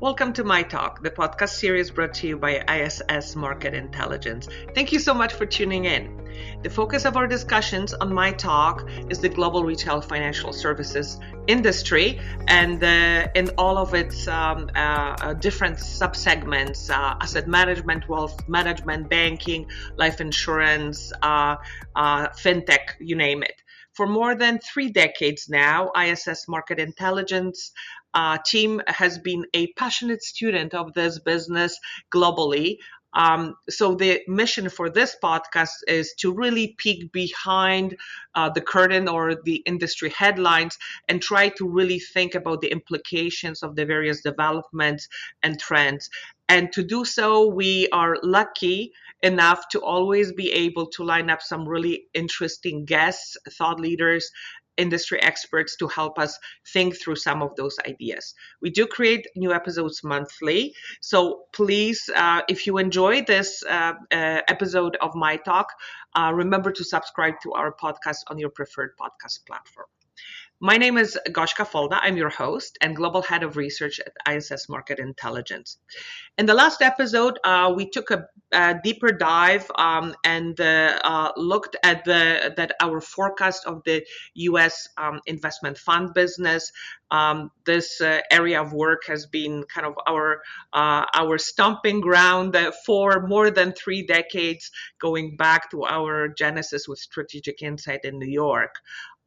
Welcome to MI Talk, the podcast series brought to you by ISS Market Intelligence. Thank you so much for tuning in. The focus of our discussions on MI Talk is the global retail financial services industry and uh, in all of its um, uh, uh different subsegments uh, asset management, wealth management, banking, life insurance, uh, uh, fintech, you name it. For more than three decades now, ISS Market Intelligence uh, team has been a passionate student of this business globally. Um, so the mission for this podcast is to really peek behind uh, the curtain or the industry headlines and try to really think about the implications of the various developments and trends. And to do so, we are lucky enough to always be able to line up some really interesting guests, thought leaders, industry experts to help us think through some of those ideas. We do create new episodes monthly. So please, uh, if you enjoy this uh, uh, episode of MI Talk, uh, remember to subscribe to our podcast on your preferred podcast platform. My name is Goshka Folda. I'm your host and global head of research at ISS Market Intelligence. In the last episode, uh, we took a, a deeper dive um, and uh, uh, looked at the that our forecast of the U.S. Um, investment fund business. Um, this uh, area of work has been kind of our uh, our stomping ground for more than three decades, going back to our genesis with Strategic Insight in New York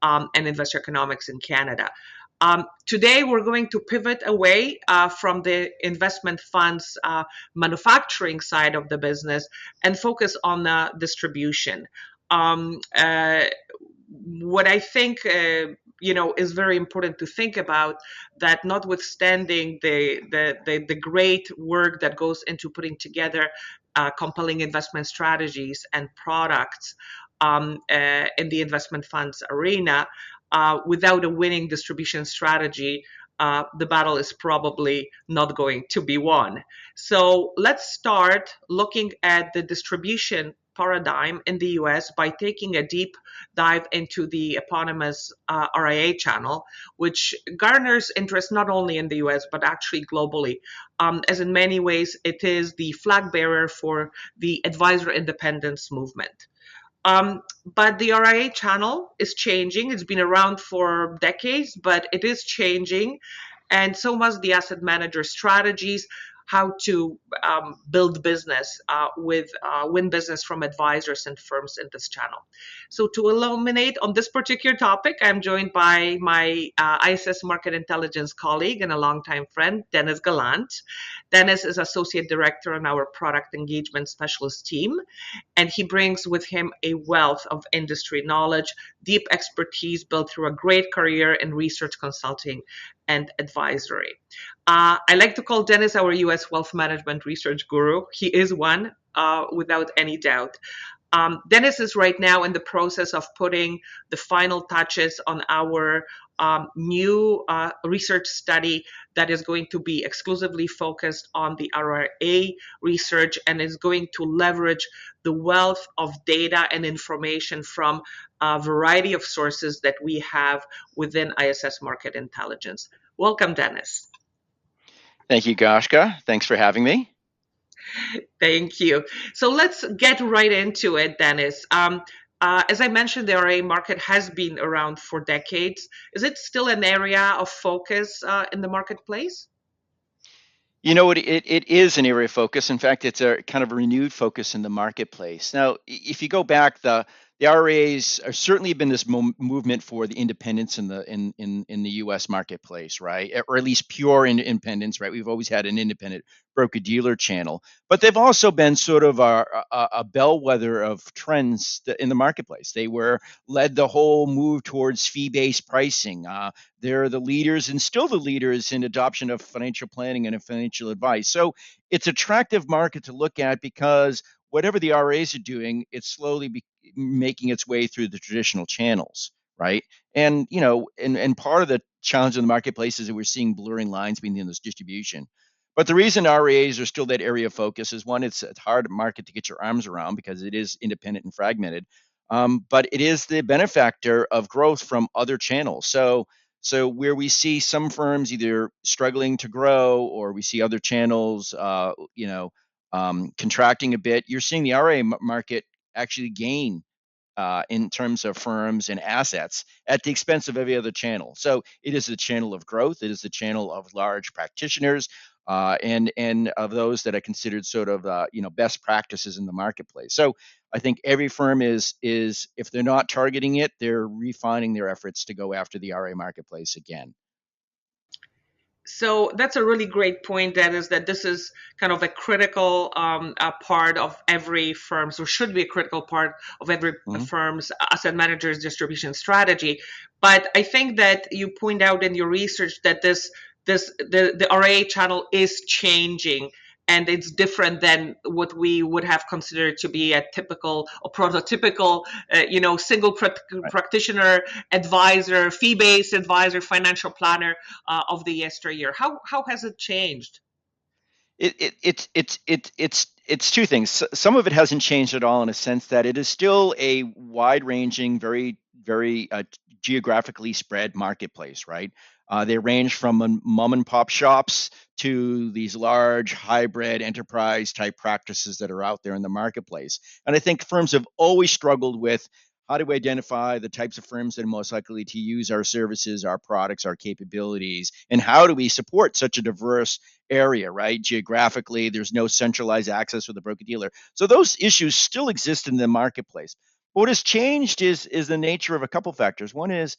um, and investor economics in Canada. Um, today, we're going to pivot away uh, from the investment funds uh, manufacturing side of the business and focus on the distribution. Um, uh, what I think uh, you know is very important to think about that notwithstanding the the the, the great work that goes into putting together uh, compelling investment strategies and products um, uh, in the investment funds arena, uh, without a winning distribution strategy, uh, the battle is probably not going to be won. So let's start looking at the distribution paradigm in the US by taking a deep dive into the eponymous uh, RIA channel, which garners interest not only in the US but actually globally, um, as in many ways it is the flag bearer for the advisor independence movement. Um, but the RIA channel is changing. It's been around for decades, but it is changing. And so must the asset manager strategies how to um, build business uh, with uh, win business from advisors and firms in this channel. So to illuminate on this particular topic, I'm joined by my uh, ISS Market Intelligence colleague and a longtime friend, Dennis Gallant. Dennis is associate director on our product engagement specialist team, and he brings with him a wealth of industry knowledge, deep expertise built through a great career in research consulting and advisory. Uh, I like to call Dennis our US wealth management research guru. He is one, uh, without any doubt. Um, Dennis is right now in the process of putting the final touches on our um, new uh, research study that is going to be exclusively focused on the RIA research and is going to leverage the wealth of data and information from a variety of sources that we have within ISS Market Intelligence. Welcome, Dennis. Thank you, Goshka. Thanks for having me. Thank you. So let's get right into it, Dennis. Um, uh, as I mentioned, the RIA market has been around for decades. Is it still an area of focus uh, in the marketplace? You know, it, it, it is an area of focus. In fact, it's a kind of a renewed focus in the marketplace. Now, if you go back, the the RIAs are certainly been this mo- movement for the independence in the in, in in the U.S. marketplace, right? Or at least pure independence, right? We've always had an independent broker dealer channel, but they've also been sort of a, a, a bellwether of trends in the marketplace. They were led the whole move towards fee-based pricing. Uh, they're the leaders and still the leaders in adoption of financial planning and financial advice. So it's attractive market to look at because whatever the RIAs are doing, it's slowly be- making its way through the traditional channels, right? And you know, and and part of the challenge in the marketplace is that we're seeing blurring lines between this distribution. But the reason RIAs are still that area of focus is one, it's a hard market to get your arms around because it is independent and fragmented. Um, but it is the benefactor of growth from other channels. So So where we see some firms either struggling to grow or we see other channels, uh, you know, um, contracting a bit, you're seeing the RIA market actually gain uh, in terms of firms and assets at the expense of every other channel. So it is the channel of growth. It is the channel of large practitioners uh, and and of those that are considered sort of uh, you know best practices in the marketplace. So I think every firm is is if they're not targeting it, they're refining their efforts to go after the RIA marketplace again. So that's a really great point. That is that this is kind of a critical um, a part of every firm's, or should be a critical part of every mm-hmm. firm's asset manager's distribution strategy. But I think that you point out in your research that this this the the RIA channel is changing and it's different than what we would have considered to be a typical or prototypical, uh, you know, single pr- right. practitioner advisor, fee-based advisor, financial planner uh, of the yesteryear. How how has it changed? It, it, it, it, it, it's it's two things. Some of it hasn't changed at all in a sense that it is still a wide-ranging, very very uh, geographically spread marketplace, right? Uh, they range from mom and pop shops to these large hybrid enterprise type practices that are out there in the marketplace. And I think firms have always struggled with how do we identify the types of firms that are most likely to use our services, our products, our capabilities, and how do we support such a diverse area, right? Geographically, there's no centralized access with a broker dealer. So those issues still exist in the marketplace. But what has changed is is the nature of a couple factors. One is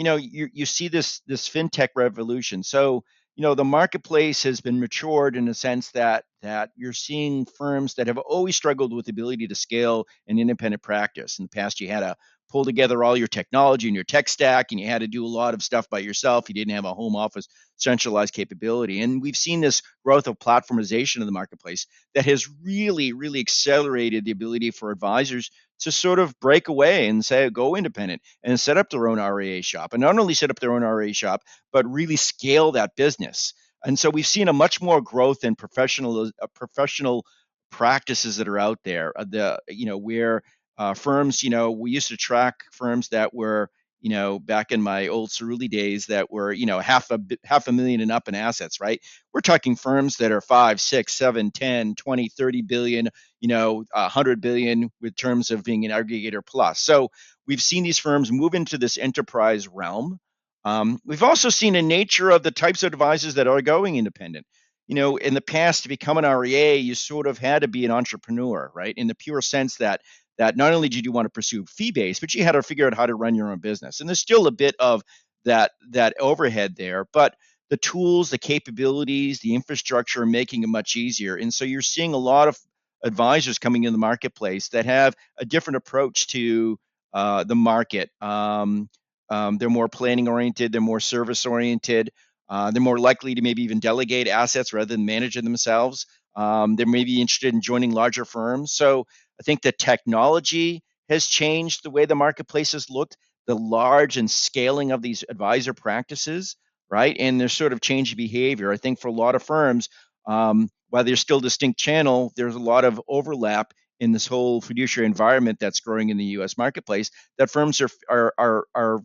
you know you you see this this fintech revolution. So you know the marketplace has been matured in a sense that that you're seeing firms that have always struggled with the ability to scale an independent practice. In the past, you had to pull together all your technology and your tech stack, and you had to do a lot of stuff by yourself. You didn't have a home office centralized capability. And we've seen this growth of platformization of the marketplace that has really, really accelerated the ability for advisors to sort of break away and say, go independent and set up their own RIA shop. And not only set up their own RIA shop, but really scale that business. And so we've seen a much more growth in professional uh, professional practices that are out there. Uh, the you know where uh, firms, you know, we used to track firms that were you know, back in my old Cerulli days that were, you know, half a half a million and up in assets, right? We're talking firms that are five, six, seven, 10, 20, 30 billion, you know, a 100 billion with terms of being an aggregator plus. So we've seen these firms move into this enterprise realm. Um, we've also seen a nature of the types of advisors that are going independent. You know, in the past, to become an RIA, you sort of had to be an entrepreneur, right? In the pure sense that that not only did you want to pursue fee based, but you had to figure out how to run your own business. And there's still a bit of that that overhead there, but the tools, the capabilities, the infrastructure are making it much easier. And so you're seeing a lot of advisors coming in the marketplace that have a different approach to uh, the market. Um, um, they're more planning oriented, they're more service oriented. Uh, they're more likely to maybe even delegate assets rather than manage themselves. Um, they may be interested in joining larger firms. So I think the technology has changed the way the marketplace has looked, the large and scaling of these advisor practices, right? And there's sort of changed behavior. I think for a lot of firms, um, while there's still distinct channel, there's a lot of overlap in this whole fiduciary environment that's growing in the U.S. marketplace. That firms are are are are,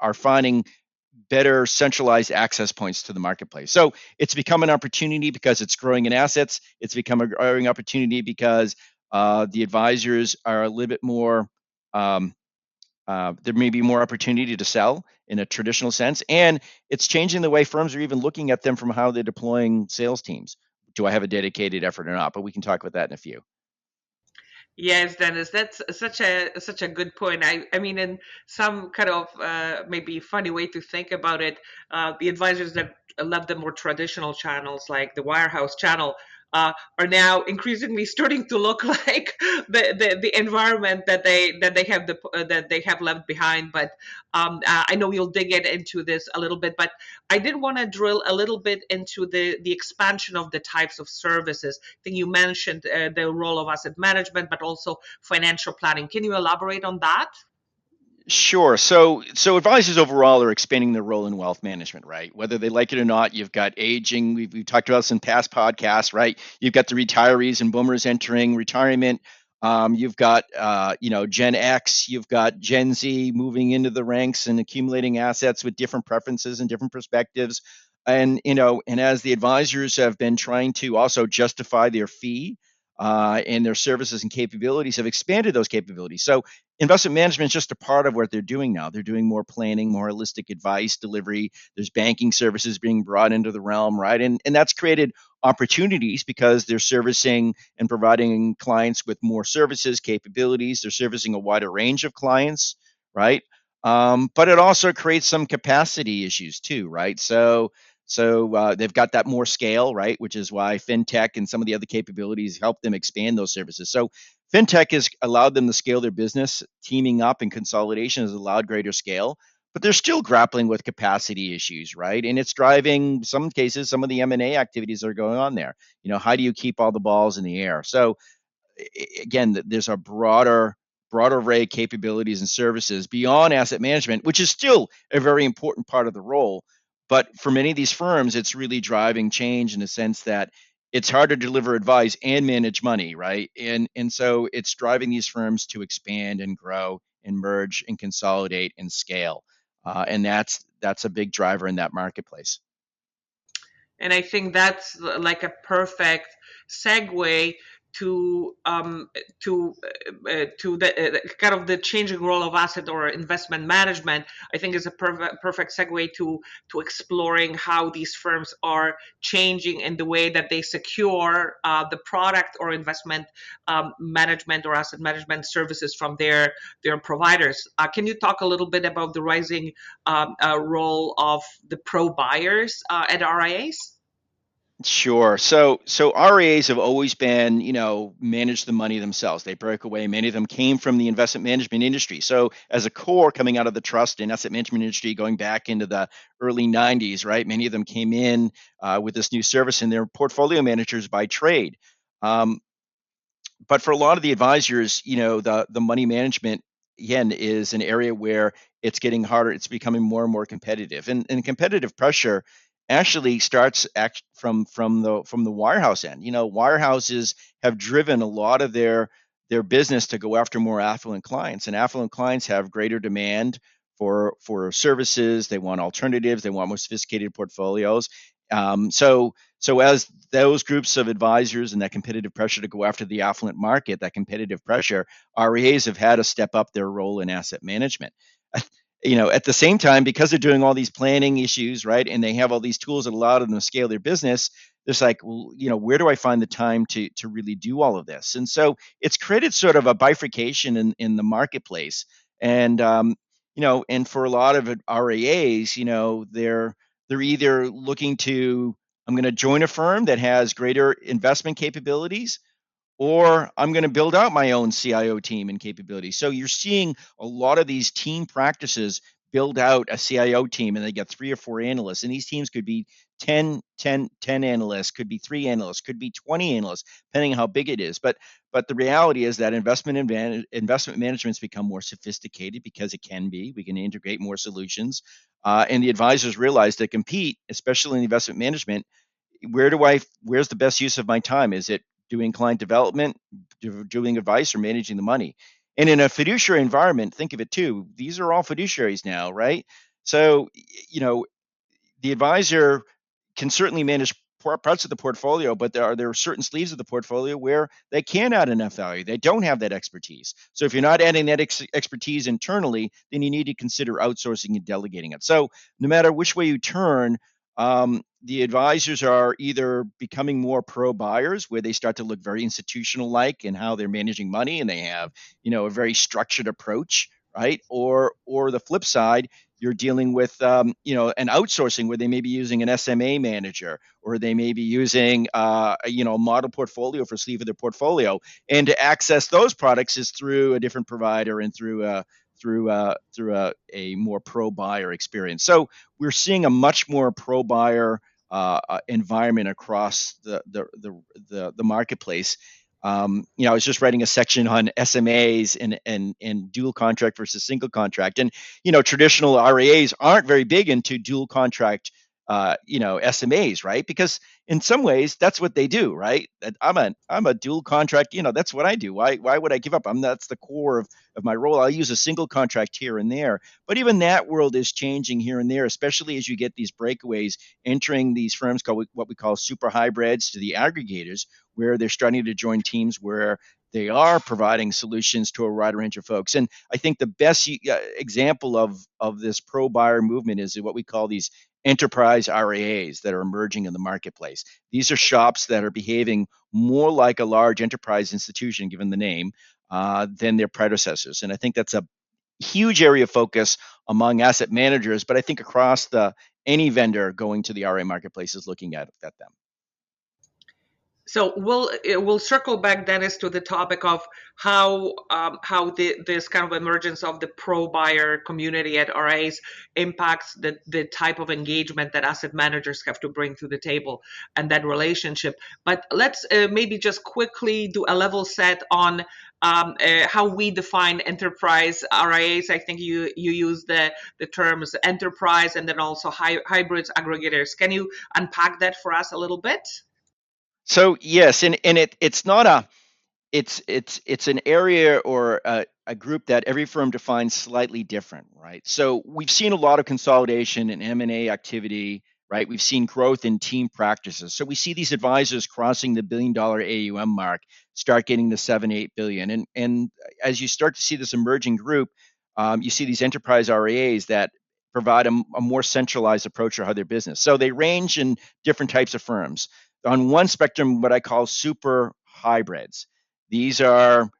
are finding better centralized access points to the marketplace. So it's become an opportunity because it's growing in assets. It's become a growing opportunity because uh, the advisors are a little bit more, um, uh, there may be more opportunity to sell in a traditional sense. And it's changing the way firms are even looking at them from how they're deploying sales teams. Do I have a dedicated effort or not? But we can talk about that in a few. Yes, Dennis, that's such a such a good point. I I mean, in some kind of uh, maybe funny way to think about it, uh, the advisors that love the more traditional channels like the wirehouse channel uh, are now increasingly starting to look like the, the, the environment that they that they have the uh, that they have left behind. But um, uh, I know you'll dig it into this a little bit. But I did want to drill a little bit into the the expansion of the types of services. I think you mentioned uh, the role of asset management, but also financial planning. Can you elaborate on that? Sure. So, so advisors overall are expanding their role in wealth management, right? Whether they like it or not, you've got aging. We've, we've talked about this in past podcasts, right? You've got the retirees and boomers entering retirement. Um, you've got, uh, you know, Gen X. You've got Gen Z moving into the ranks and accumulating assets with different preferences and different perspectives. And you know, and as the advisors have been trying to also justify their fee uh, and their services and capabilities have expanded those capabilities. So investment management is just a part of what they're doing now. They're doing more planning, more holistic advice delivery. There's banking services being brought into the realm, right? And and that's created opportunities because they're servicing and providing clients with more services, capabilities. They're servicing a wider range of clients, right? Um, but it also creates some capacity issues too, right? So so uh, they've got that more scale, right? Which is why fintech and some of the other capabilities help them expand those services. So fintech has allowed them to scale their business. Teaming up and consolidation has allowed greater scale, but they're still grappling with capacity issues, right? And it's driving some cases some of the M&A activities that are going on there. You know, how do you keep all the balls in the air? So again, there's a broader broader array of capabilities and services beyond asset management, which is still a very important part of the role. But for many of these firms, it's really driving change in the sense that it's hard to deliver advice and manage money, right? And and so it's driving these firms to expand and grow and merge and consolidate and scale. Uh, and that's that's a big driver in that marketplace. And I think that's like a perfect segue to um, to uh, uh, to the uh, kind of the changing role of asset or investment management, I think is a perfect segue to to exploring how these firms are changing in the way that they secure uh, the product or investment um, management or asset management services from their their providers. Uh, can you talk a little bit about the rising um, uh, role of the pro buyers at RIAs? Sure. So so RIAs have always been, you know, manage the money themselves. They broke away. Many of them came from the investment management industry. So as a core coming out of the trust and asset management industry going back into the early 90s, right? Many of them came in uh, with this new service and they're portfolio managers by trade. Um, but for a lot of the advisors, you know, the the money management again is an area where it's getting harder. It's becoming more and more competitive, and, and competitive pressure actually starts act from from the from the wirehouse end. You know, wirehouses have driven a lot of their their business to go after more affluent clients, and affluent clients have greater demand for for services. They want alternatives. They want more sophisticated portfolios. Um, so so as those groups of advisors and that competitive pressure to go after the affluent market, that competitive pressure, RIAs have had to step up their role in asset management you know, at the same time, because they're doing all these planning issues, right, and they have all these tools that allow them to scale their business, there's like, well, you know, where do I find the time to to really do all of this? And so it's created sort of a bifurcation in in the marketplace, and um, you know, and for a lot of RIAs, you know, they're they're either looking to I'm going to join a firm that has greater investment capabilities or I'm going to build out my own CIO team and capability. So you're seeing a lot of these team practices build out a CIO team and they get three or four analysts. And these teams could be 10, 10, 10 analysts, could be three analysts, could be 20 analysts, depending on how big it is. But but the reality is that investment advantage, investment management's become more sophisticated because it can be. We can integrate more solutions. Uh, and the advisors realize to compete, especially in investment management, where do I where's the best use of my time? Is it doing client development, doing advice, or managing the money. And in a fiduciary environment, think of it too. These are all fiduciaries now, right? So, you know, the advisor can certainly manage parts of the portfolio, but there are there are certain sleeves of the portfolio where they can add enough value. They don't have that expertise. So if you're not adding that ex- expertise internally, then you need to consider outsourcing and delegating it. So no matter which way you turn, um, the advisors are either becoming more pro buyers where they start to look very institutional like in how they're managing money and they have you know a very structured approach right or or the flip side you're dealing with um, you know an outsourcing where they may be using an sma manager or they may be using uh, you know a model portfolio for sleeve of their portfolio and to access those products is through a different provider and through a through uh, through a, a more pro buyer experience. So we're seeing a much more pro buyer uh, uh, environment across the the the, the, the marketplace. Um, you know, I was just writing a section on SMAs and, and, and dual contract versus single contract. And, you know, traditional RIAs aren't very big into dual contract uh, you know SMAs, right? Because in some ways that's what they do, right? I'm a I'm a dual contract, you know, that's what I do. Why why would I give up? I'm that's the core of of my role. I'll use a single contract here and there, but even that world is changing here and there, especially as you get these breakaways entering these firms called what we call super hybrids to the aggregators, where they're starting to join teams where they are providing solutions to a wide range of folks. And I think the best uh, example of of this pro buyer movement is what we call these enterprise RIAs that are emerging in the marketplace. These are shops that are behaving more like a large enterprise institution, given the name, uh, than their predecessors. And I think that's a huge area of focus among asset managers, but I think across the any vendor going to the RIA marketplace is looking at, at them. So we'll we'll circle back, Dennis, to the topic of how um, how the, this kind of emergence of the pro buyer community at RIAs impacts the the type of engagement that asset managers have to bring to the table and that relationship. But let's uh, maybe just quickly do a level set on um, uh, how we define enterprise RIAs. I think you you use the the terms enterprise and then also hy- hybrids aggregators. Can you unpack that for us a little bit? So yes, and and it it's not a it's it's it's an area or a, a group that every firm defines slightly different, right? So we've seen a lot of consolidation and M and A activity, right? We've seen growth in team practices. So we see these advisors crossing the billion dollar AUM mark, start getting the seven eight billion, and and as you start to see this emerging group, um, you see these enterprise RIAs that provide a, a more centralized approach to how their business. So they range in different types of firms on one spectrum, what I call super hybrids. These are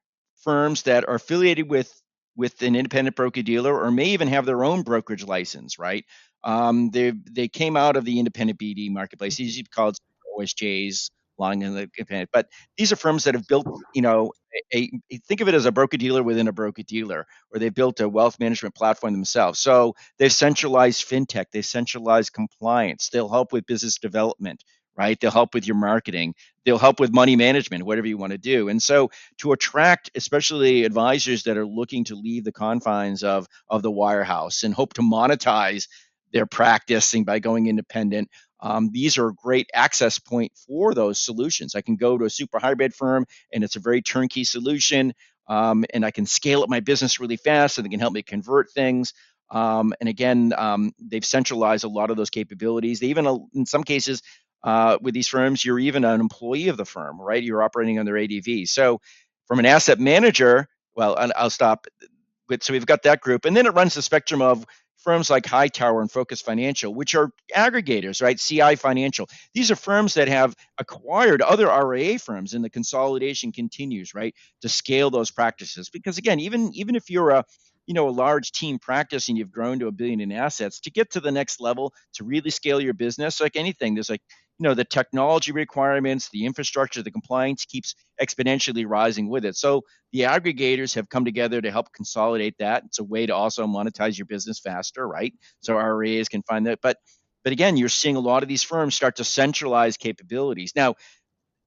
firms that are affiliated with with an independent broker dealer or may even have their own brokerage license, right? Um, they they came out of the independent BD marketplace. These are called OSJs, long independent. But these are firms that have built, you know, a, a, think of it as a broker dealer within a broker dealer, or they've built a wealth management platform themselves. So they've centralized fintech, they centralized compliance, they'll help with business development, right? They'll help with your marketing. They'll help with money management, whatever you want to do. And so to attract especially advisors that are looking to leave the confines of, of the wirehouse and hope to monetize their practicing by going independent, um, these are a great access point for those solutions. I can go to a super hybrid firm and it's a very turnkey solution. Um, and I can scale up my business really fast and they can help me convert things. Um, and again, um, they've centralized a lot of those capabilities. They even, in some cases, uh, with these firms, you're even an employee of the firm, right? You're operating under ADV. So, from an asset manager, well, I'll stop. But so we've got that group, and then it runs the spectrum of firms like Hightower and Focus Financial, which are aggregators, right? CI Financial. These are firms that have acquired other RIA firms, and the consolidation continues, right, to scale those practices. Because again, even even if you're a you know a large team practice and you've grown to a billion in assets to get to the next level to really scale your business like anything there's like you know the technology requirements the infrastructure the compliance keeps exponentially rising with it. So the aggregators have come together to help consolidate that. It's a way to also monetize your business faster right? So RIAs can find that. But but again you're seeing a lot of these firms start to centralize capabilities. Now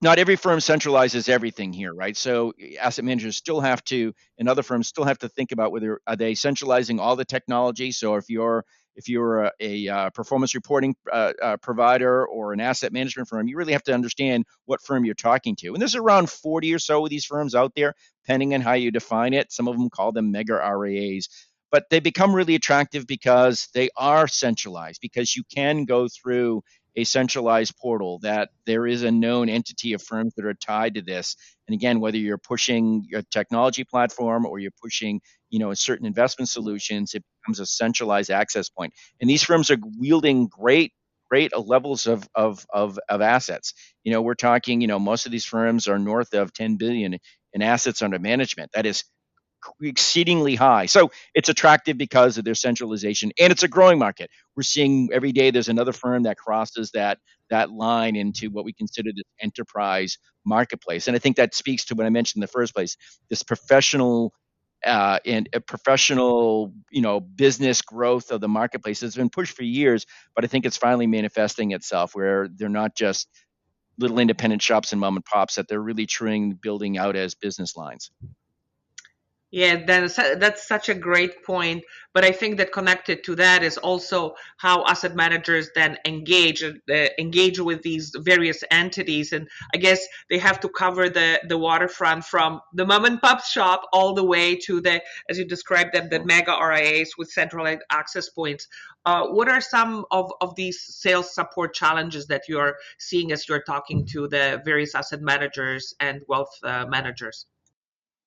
not every firm centralizes everything here, right? So asset managers still have to, and other firms still have to think about whether are they centralizing all the technology. So if you're if you're a, a uh, performance reporting uh, uh, provider or an asset management firm, you really have to understand what firm you're talking to. And there's around 40 or so of these firms out there, depending on how you define it. Some of them call them mega RIAs, but they become really attractive because they are centralized, because you can go through a centralized portal that there is a known entity of firms that are tied to this. And again whether you're pushing a technology platform or you're pushing you know certain investment solutions it becomes a centralized access point. And these firms are wielding great great levels of, of, of, of assets. You know we're talking you know most of these firms are north of 10 billion in assets under management. That is exceedingly high. So it's attractive because of their centralization and it's a growing market. We're seeing every day there's another firm that crosses that that line into what we consider the enterprise marketplace. And I think that speaks to what I mentioned in the first place, this professional uh, and a professional, you know, business growth of the marketplace has been pushed for years, but I think it's finally manifesting itself where they're not just little independent shops and mom and pops that they're really trying building out as business lines. Yeah, then that's such a great point. But I think that connected to that is also how asset managers then engage uh, engage with these various entities, and I guess they have to cover the the waterfront from the mom and pop shop all the way to the, as you described them, the mega RIAs with centralized access points. Uh, what are some of, of these sales support challenges that you are seeing as you're talking to the various asset managers and wealth uh, managers?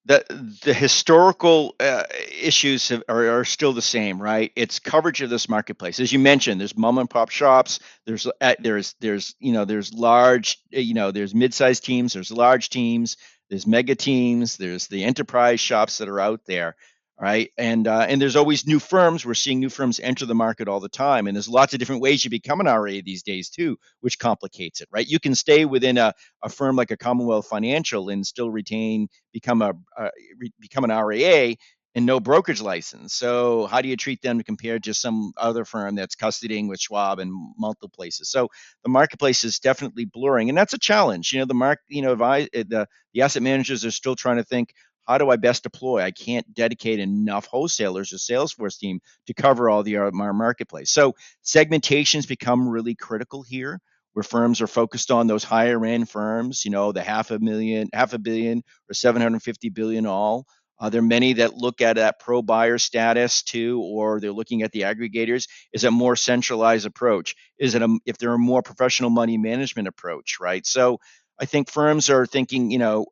The the historical uh, issues have, are, are still the same, right? It's coverage of this marketplace, as you mentioned. There's mom and pop shops. There's uh, there's there's you know there's large uh, you know there's mid-sized teams. There's large teams. There's mega teams. There's the enterprise shops that are out there right? And uh, and there's always new firms. We're seeing new firms enter the market all the time, and there's lots of different ways you become an RIA these days too, which complicates it, right? You can stay within a, a firm like a Commonwealth Financial and still retain become a, a re, become an RIA and no brokerage license. So how do you treat them compared to some other firm that's custodying with Schwab and multiple places? So the marketplace is definitely blurring, and that's a challenge. You know, the mark, you know, the the asset managers are still trying to think how do I best deploy? I can't dedicate enough wholesalers or Salesforce team to cover all the our marketplace. So segmentations become really critical here where firms are focused on those higher end firms, you know, the half a million, half a billion or 750 billion all. Uh, there are many that look at that pro buyer status too, or they're looking at the aggregators. Is a more centralized approach? Is it a, if they're a more professional money management approach, right? So I think firms are thinking, you know,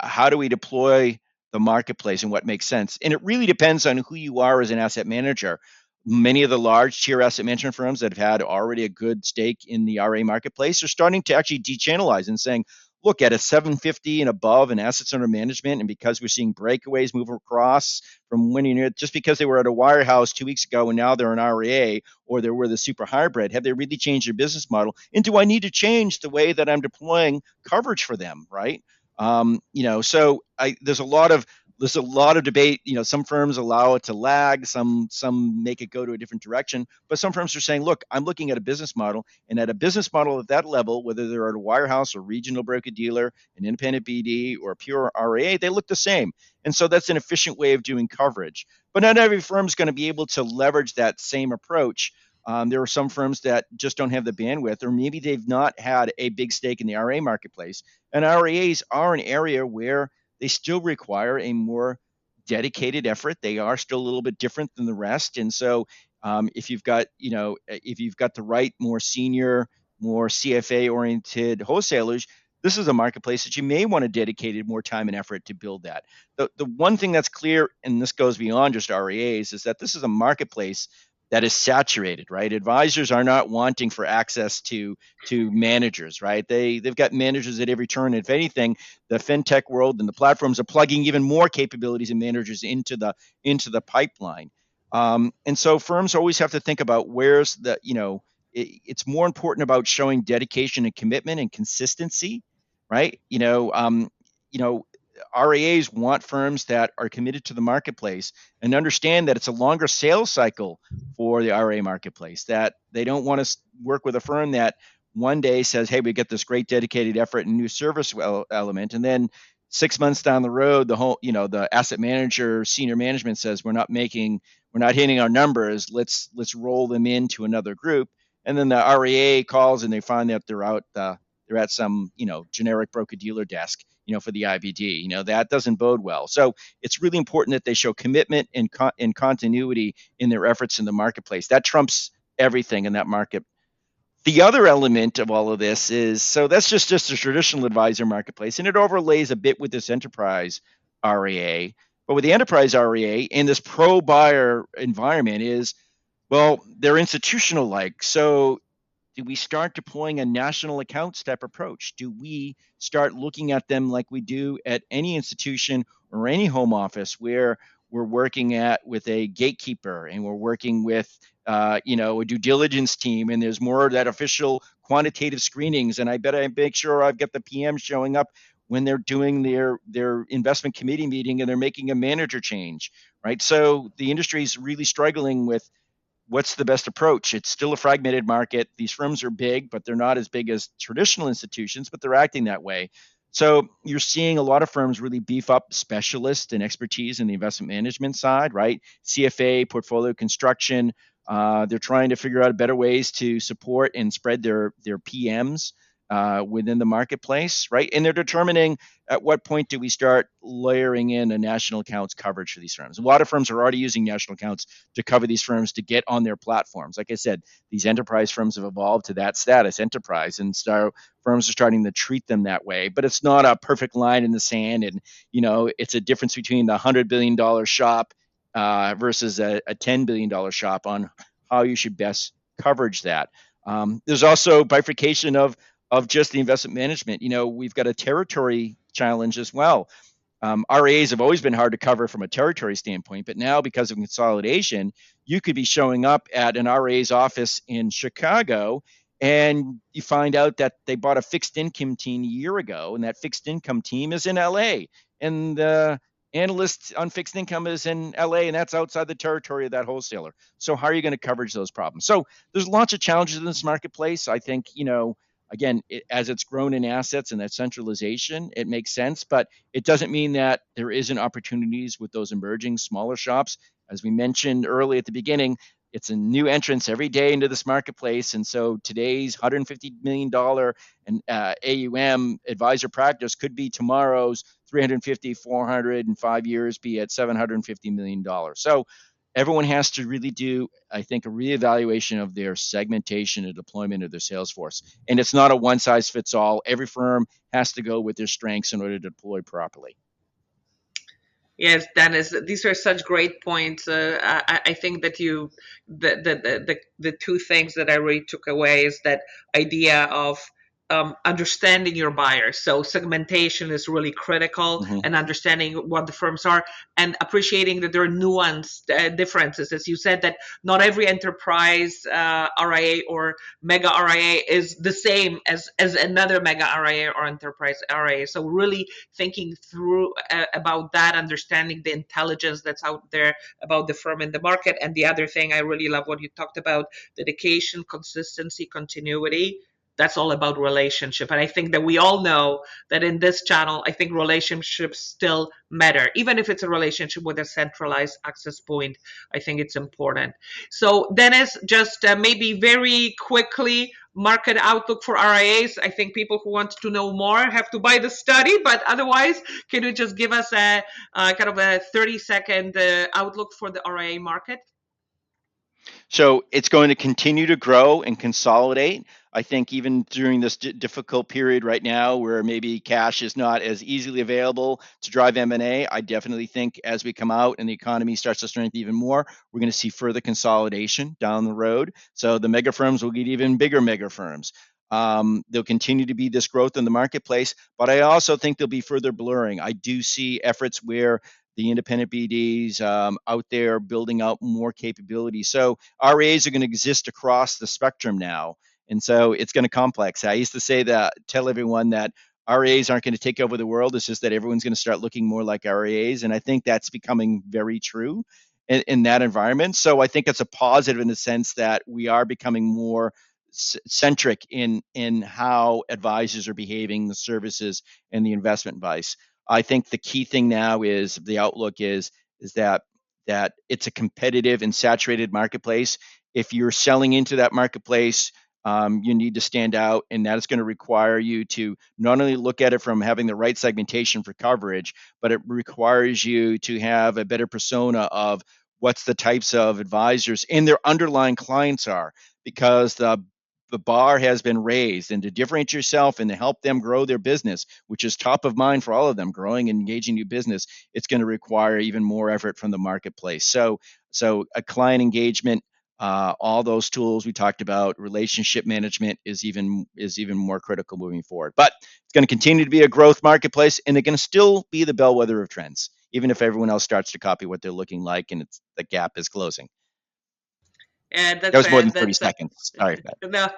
how do we deploy the marketplace and what makes sense. And it really depends on who you are as an asset manager. Many of the large tier asset management firms that have had already a good stake in the RIA marketplace are starting to actually dechannelize and saying, look at a 750 and above in assets under management and because we're seeing breakaways move across from winning it just because they were at a wirehouse two weeks ago and now they're an RIA or they were the super hybrid have they really changed their business model and do I need to change the way that I'm deploying coverage for them right um, you know, so I, there's a lot of there's a lot of debate. You know, some firms allow it to lag, some some make it go to a different direction, but some firms are saying, look, I'm looking at a business model, and at a business model at that level, whether they're at a wirehouse or regional broker dealer, an independent BD, or a pure RIA, they look the same, and so that's an efficient way of doing coverage. But not every firm is going to be able to leverage that same approach. Um, there are some firms that just don't have the bandwidth, or maybe they've not had a big stake in the RIA marketplace. And RIAs are an area where they still require a more dedicated effort. They are still a little bit different than the rest. And so, um, if you've got, you know, if you've got the right, more senior, more CFA oriented wholesalers, this is a marketplace that you may want to dedicate more time and effort to build that. The, the one thing that's clear, and this goes beyond just RIAs, is that this is a marketplace that is saturated, right? Advisors are not wanting for access to to managers, right? They they've got managers at every turn. If anything, the fintech world and the platforms are plugging even more capabilities and managers into the into the pipeline. Um, and so firms always have to think about where's the you know it, it's more important about showing dedication and commitment and consistency, right? You know, um, you know RIAs want firms that are committed to the marketplace and understand that it's a longer sales cycle for the RIA marketplace. That they don't want to work with a firm that one day says, "Hey, we get this great dedicated effort and new service element," and then six months down the road, the whole you know the asset manager, senior management says, "We're not making, we're not hitting our numbers. Let's let's roll them into another group." And then the RIA calls and they find that they're out. Uh, they're at some you know generic broker dealer desk you know for the IBD you know that doesn't bode well. So it's really important that they show commitment and, con- and continuity in their efforts in the marketplace. That trumps everything in that market. The other element of all of this is so that's just just a traditional advisor marketplace and it overlays a bit with this enterprise RIA but with the enterprise RIA in this pro buyer environment is well they're institutional like so do we start deploying a national accounts type approach? Do we start looking at them like we do at any institution or any home office where we're working at with a gatekeeper and we're working with uh, you know a due diligence team and there's more of that official quantitative screenings and I bet I make sure I've got the PM showing up when they're doing their their investment committee meeting and they're making a manager change, right? So the industry is really struggling with what's the best approach? It's still a fragmented market. These firms are big, but they're not as big as traditional institutions, but they're acting that way. So you're seeing a lot of firms really beef up specialists and expertise in the investment management side, right? CFA, portfolio construction. Uh, they're trying to figure out better ways to support and spread their their PMs uh, within the marketplace, right? And they're determining at what point do we start layering in a national accounts coverage for these firms. A lot of firms are already using national accounts to cover these firms to get on their platforms. Like I said, these enterprise firms have evolved to that status, enterprise, and so firms are starting to treat them that way. But it's not a perfect line in the sand, and you know, it's a difference between the hundred billion dollar shop uh, versus a, a ten billion dollar shop on how you should best coverage that. Um, there's also bifurcation of of just the investment management. You know, we've got a territory challenge as well. Um, RIAs have always been hard to cover from a territory standpoint, but now because of consolidation, you could be showing up at an RIA's office in Chicago and you find out that they bought a fixed income team a year ago, and that fixed income team is in LA, and the analyst on fixed income is in LA, and that's outside the territory of that wholesaler. So how are you going to coverage those problems? So there's lots of challenges in this marketplace. I think you know again, it, as it's grown in assets and that centralization, it makes sense, but it doesn't mean that there isn't opportunities with those emerging smaller shops. As we mentioned early at the beginning, it's a new entrance every day into this marketplace, and so today's 150 million dollar and uh, AUM advisor practice could be tomorrow's 350, 400, and five years be at 750 million dollars. So everyone has to really do, I think, a reevaluation of their segmentation and deployment of their sales force. And it's not a one size fits all. Every firm has to go with their strengths in order to deploy properly. Yes, Dennis, these are such great points. Uh, I, I, think that you, the, the, the, the two things that I really took away is that idea of um, understanding your buyers. So segmentation is really critical mm-hmm. and understanding what the firms are and appreciating that there are nuanced uh, differences. As you said, that not every enterprise uh, RIA or mega RIA is the same as, as another mega RIA or enterprise RIA. So really thinking through uh, about that, understanding the intelligence that's out there about the firm in the market. And the other thing I really love what you talked about, dedication, consistency, continuity that's all about relationship. And i think that we all know that in this channel i think relationships still matter. Even if it's a relationship with a centralized access point i think it's important. So dennis just uh, maybe very quickly market outlook for rias i think people who want to know more have to buy the study but otherwise can you just give us a, a kind of a 30 second uh, outlook for the ria market so it's going to continue to grow and consolidate. I think even during this d- difficult period right now, where maybe cash is not as easily available to drive M&A, I definitely think as we come out and the economy starts to strengthen even more, we're going to see further consolidation down the road. So the mega firms will get even bigger mega firms. Um, there'll continue to be this growth in the marketplace, but I also think there'll be further blurring. I do see efforts where the independent BDs um, out there building out more capability. So RIAs are going to exist across the spectrum now. And so it's going to complex. I used to say that, tell everyone that RIAs aren't going to take over the world. It's just that everyone's going to start looking more like RIAs. And I think that's becoming very true in, in that environment. So I think it's a positive in the sense that we are becoming more centric in in how advisors are behaving, the services and the investment advice. I think the key thing now is the outlook is is that that it's a competitive and saturated marketplace. If you're selling into that marketplace, um, you need to stand out, and that is going to require you to not only look at it from having the right segmentation for coverage, but it requires you to have a better persona of what's the types of advisors and their underlying clients are, because the the bar has been raised and to differentiate yourself and to help them grow their business, which is top of mind for all of them, growing and engaging new business, it's going to require even more effort from the marketplace. So, so a client engagement, uh, all those tools we talked about, relationship management is even is even more critical moving forward. But it's going to continue to be a growth marketplace, and they're going to still be the bellwether of trends, even if everyone else starts to copy what they're looking like and the gap is closing. And that was more than 30 seconds. Sorry. No,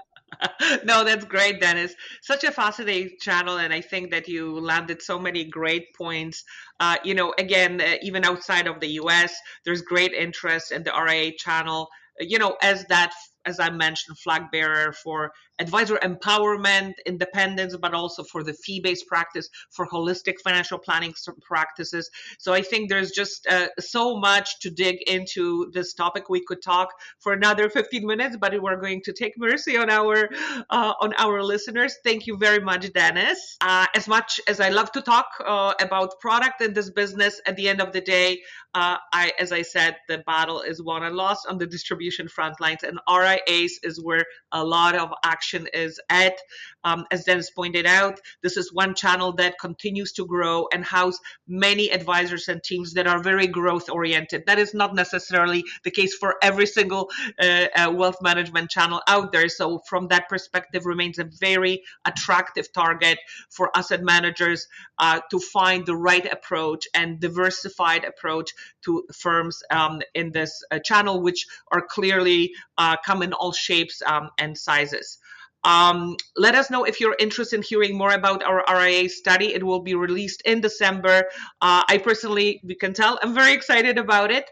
no, that's great, Dennis. Such a fascinating channel, and I think that you landed so many great points. Uh, you know, again, uh, even outside of the U.S., there's great interest in the RIA channel. You know, as that as I mentioned, flag bearer for advisor empowerment, independence, but also for the fee based practice, for holistic financial planning practices. So I think there's just uh, so much to dig into this topic. We could talk for another 15 minutes, but we're going to take mercy on our uh, on our listeners. Thank you very much, Dennis. Uh, as much as I love to talk uh, about product in this business, at the end of the day, uh, I, as I said, the battle is won and lost on the distribution front lines, and RIAs is where a lot of action is at. Um, as Dennis pointed out, this is one channel that continues to grow and house many advisors and teams that are very growth oriented. That is not necessarily the case for every single uh, uh, wealth management channel out there. So, from that perspective, remains a very attractive target for asset managers uh, to find the right approach and diversified approach to firms um, in this uh, channel, which are clearly uh, come in all shapes um, and sizes. Um, let us know if you're interested in hearing more about our RIA study. It will be released in December. Uh, I personally, you can tell, I'm very excited about it.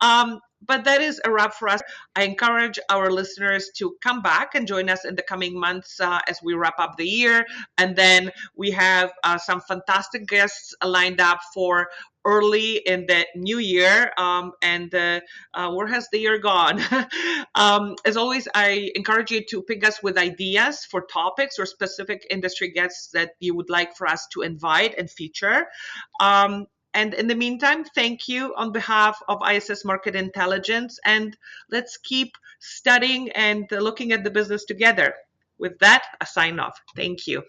Um, but that is a wrap for us. I encourage our listeners to come back and join us in the coming months uh, as we wrap up the year. And then we have uh, some fantastic guests lined up for early in the new year. Um, and uh, uh, where has the year gone? um, as always, I encourage you to ping us with ideas for topics or specific industry guests that you would like for us to invite and feature. Um, and in the meantime, thank you on behalf of ISS Market Intelligence. And let's keep studying and looking at the business together. With that, a sign off. Thank you.